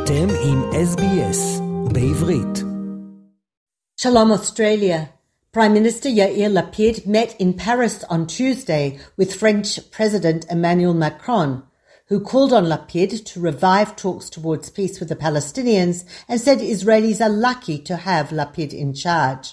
אתם עם SBS בעברית. Shalom Australia. Prime Minister Yair Lapid met in Paris on Tuesday with French President Emmanuel Macron, who called on Lapid to revive talks towards peace with the Palestinians and said Israelis are lucky to have Lapid in charge.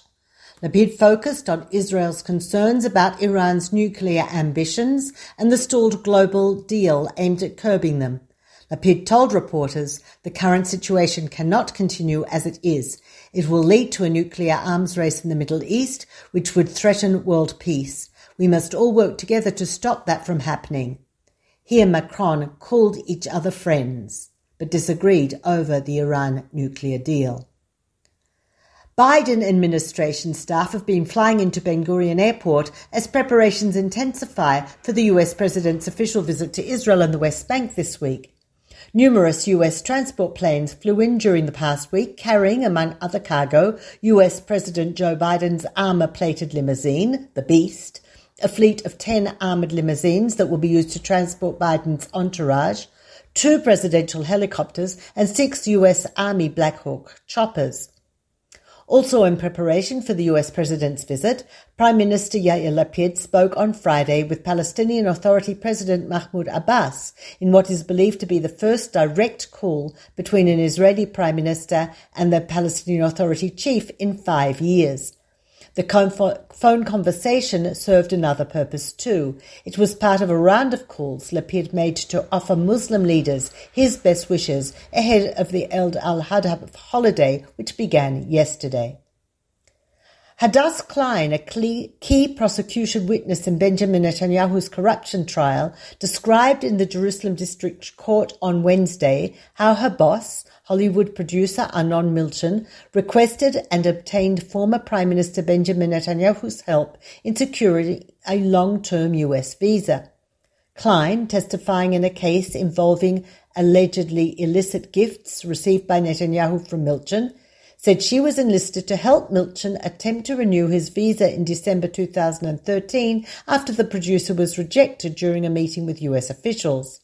Lapid focused on Israel's concerns about Iran's nuclear ambitions and the stalled global deal aimed at curbing them. Lapid told reporters the current situation cannot continue as it is. It will lead to a nuclear arms race in the Middle East, which would threaten world peace. We must all work together to stop that from happening. He and Macron called each other friends, but disagreed over the Iran nuclear deal. Biden administration staff have been flying into Ben Gurion Airport as preparations intensify for the US president's official visit to Israel and the West Bank this week. Numerous US transport planes flew in during the past week, carrying, among other cargo, US President Joe Biden's armor plated limousine, the Beast, a fleet of 10 armored limousines that will be used to transport Biden's entourage, two presidential helicopters, and six US Army Black Hawk choppers. Also in preparation for the US president's visit, Prime Minister Yair Lapid spoke on Friday with Palestinian Authority President Mahmoud Abbas in what is believed to be the first direct call between an Israeli Prime Minister and the Palestinian Authority chief in five years. The phone conversation served another purpose too. It was part of a round of calls Lapid made to offer Muslim leaders his best wishes ahead of the Eid al-Adha holiday, which began yesterday. Hadass Klein, a key prosecution witness in Benjamin Netanyahu's corruption trial, described in the Jerusalem District Court on Wednesday how her boss, Hollywood producer Arnon Milchan requested and obtained former Prime Minister Benjamin Netanyahu's help in securing a long-term US visa. Klein, testifying in a case involving allegedly illicit gifts received by Netanyahu from Milchan, said she was enlisted to help Milchan attempt to renew his visa in December 2013 after the producer was rejected during a meeting with US officials.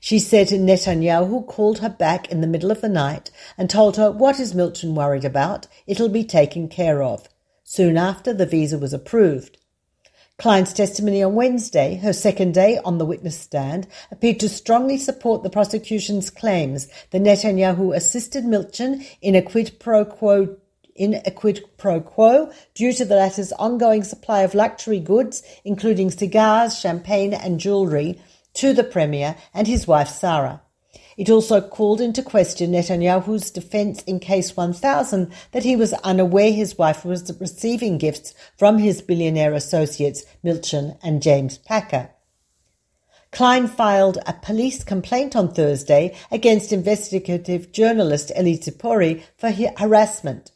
She said Netanyahu called her back in the middle of the night and told her, What is Milchan worried about? It'll be taken care of. Soon after, the visa was approved. Klein's testimony on Wednesday, her second day on the witness stand, appeared to strongly support the prosecution's claims that Netanyahu assisted Milchan in a quid pro quo in a quid pro quo due to the latter's ongoing supply of luxury goods, including cigars, champagne, and jewelry, to the Premier and his wife Sarah. It also called into question Netanyahu's defense in Case 1000 that he was unaware his wife was receiving gifts from his billionaire associates Milchan and James Packer. Klein filed a police complaint on Thursday against investigative journalist Eli Zipori for harassment.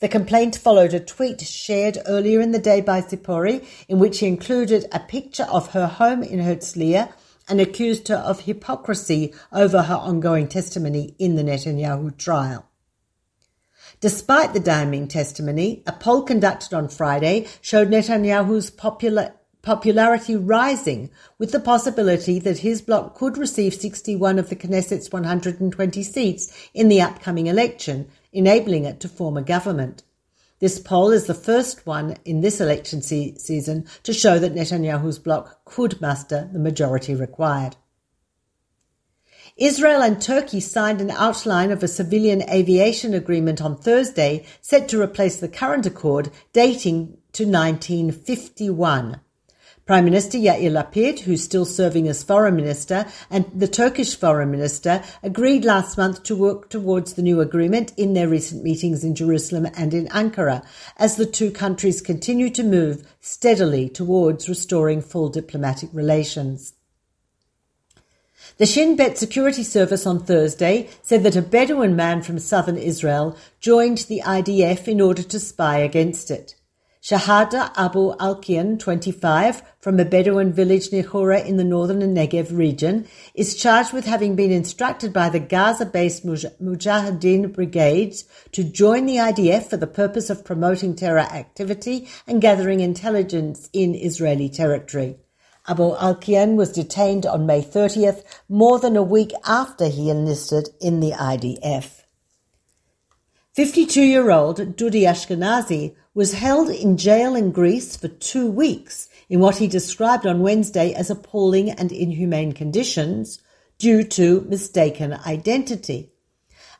The complaint followed a tweet shared earlier in the day by Zipori in which he included a picture of her home in Herzliya and accused her of hypocrisy over her ongoing testimony in the Netanyahu trial. Despite the damning testimony, a poll conducted on Friday showed Netanyahu's popular, popularity rising, with the possibility that his bloc could receive 61 of the Knesset's 120 seats in the upcoming election, enabling it to form a government. This poll is the first one in this election se- season to show that Netanyahu's bloc could muster the majority required. Israel and Turkey signed an outline of a civilian aviation agreement on Thursday set to replace the current accord dating to 1951. Prime Minister Yair Lapid, who's still serving as foreign minister, and the Turkish foreign minister agreed last month to work towards the new agreement in their recent meetings in Jerusalem and in Ankara, as the two countries continue to move steadily towards restoring full diplomatic relations. The Shin Bet security service on Thursday said that a Bedouin man from southern Israel joined the IDF in order to spy against it. Shahada Abu Alkian, 25, from a Bedouin village near Hura in the northern Negev region, is charged with having been instructed by the Gaza-based Mujahideen brigades to join the IDF for the purpose of promoting terror activity and gathering intelligence in Israeli territory. Abu Alkian was detained on May 30th, more than a week after he enlisted in the IDF. 52-year-old Dudi Ashkenazi was held in jail in Greece for two weeks in what he described on Wednesday as appalling and inhumane conditions due to mistaken identity.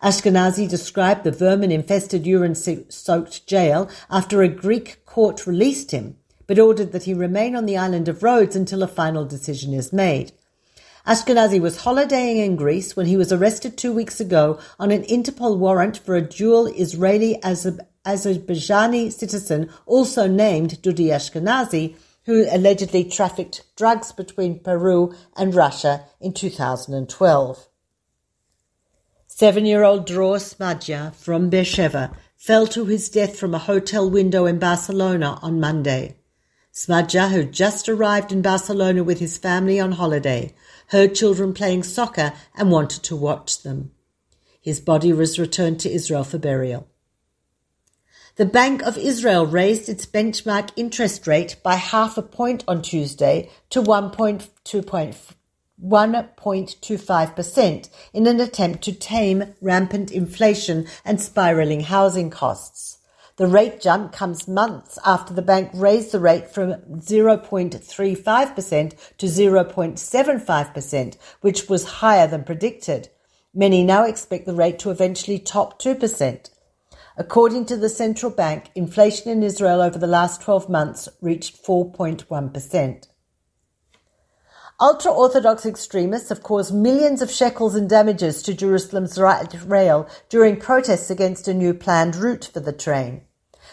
Ashkenazi described the vermin-infested urine-soaked jail after a Greek court released him, but ordered that he remain on the island of Rhodes until a final decision is made. Ashkenazi was holidaying in Greece when he was arrested two weeks ago on an Interpol warrant for a dual Israeli Azerbaijani citizen, also named Dudi Ashkenazi, who allegedly trafficked drugs between Peru and Russia in 2012. Seven-year-old Dror Smadja from Beersheva fell to his death from a hotel window in Barcelona on Monday. Smadja, who just arrived in Barcelona with his family on holiday, heard children playing soccer and wanted to watch them. His body was returned to Israel for burial. The Bank of Israel raised its benchmark interest rate by half a point on Tuesday to 1.2 1.25% in an attempt to tame rampant inflation and spiraling housing costs. The rate jump comes months after the bank raised the rate from 0.35% to 0.75%, which was higher than predicted. Many now expect the rate to eventually top 2%. According to the central bank, inflation in Israel over the last 12 months reached 4.1%. Ultra Orthodox extremists have caused millions of shekels in damages to Jerusalem's light rail during protests against a new planned route for the train.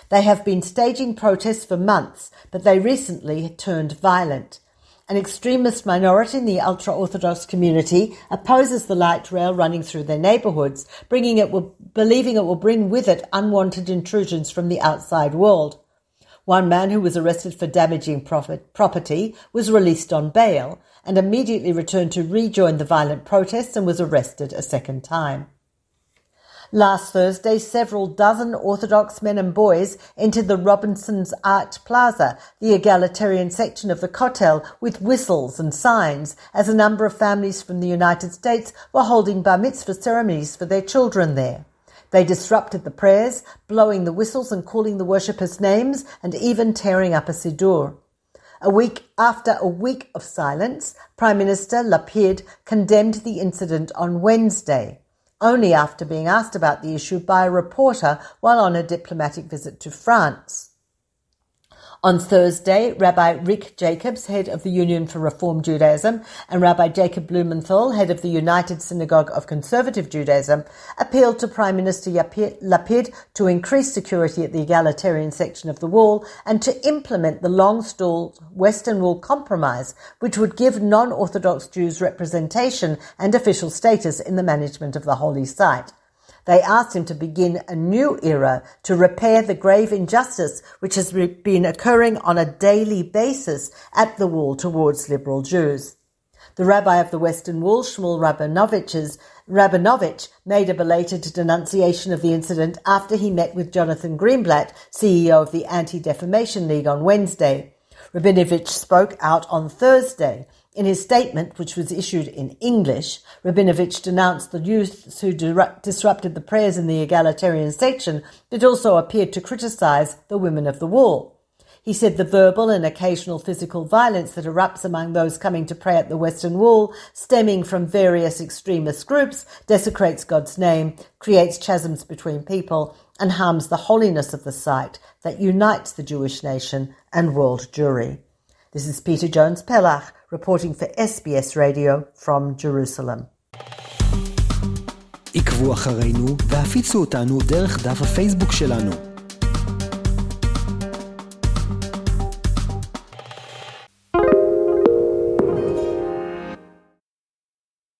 They have been staging protests for months, but they recently turned violent. An extremist minority in the ultra Orthodox community opposes the light rail running through their neighborhoods, bringing it will, believing it will bring with it unwanted intrusions from the outside world. One man who was arrested for damaging profit, property was released on bail, and immediately returned to rejoin the violent protests and was arrested a second time. Last Thursday, several dozen Orthodox men and boys entered the Robinson's Arch Plaza, the egalitarian section of the Kotel, with whistles and signs, as a number of families from the United States were holding bar mitzvah ceremonies for their children there. They disrupted the prayers, blowing the whistles and calling the worshippers names, and even tearing up a siddur. A week after a week of silence, Prime Minister Lapid condemned the incident on Wednesday, only after being asked about the issue by a reporter while on a diplomatic visit to France. On Thursday, Rabbi Rick Jacobs, head of the Union for Reform Judaism, and Rabbi Jacob Blumenthal, head of the United Synagogue of Conservative Judaism, appealed to Prime Minister Lapid to increase security at the egalitarian section of the wall and to implement the long-stalled Western Wall Compromise, which would give non-Orthodox Jews representation and official status in the management of the holy site. They asked him to begin a new era to repair the grave injustice which has been occurring on a daily basis at the wall towards liberal Jews. The rabbi of the Western Wall, Shmuel Rabinovich, Rabinovich made a belated denunciation of the incident after he met with Jonathan Greenblatt, CEO of the Anti-Defamation League on Wednesday. Rabinovich spoke out on Thursday in his statement, which was issued in English, Rabinovich denounced the youths who disrupted the prayers in the egalitarian section, but also appeared to criticize the women of the wall. He said the verbal and occasional physical violence that erupts among those coming to pray at the Western Wall, stemming from various extremist groups, desecrates God's name, creates chasms between people, and harms the holiness of the site that unites the Jewish nation and world Jewry. This is Peter Jones Pellach reporting for SBS Radio from Jerusalem. עקבו אחרינו והפיצו אותנו דרך דף הפייסבוק שלנו.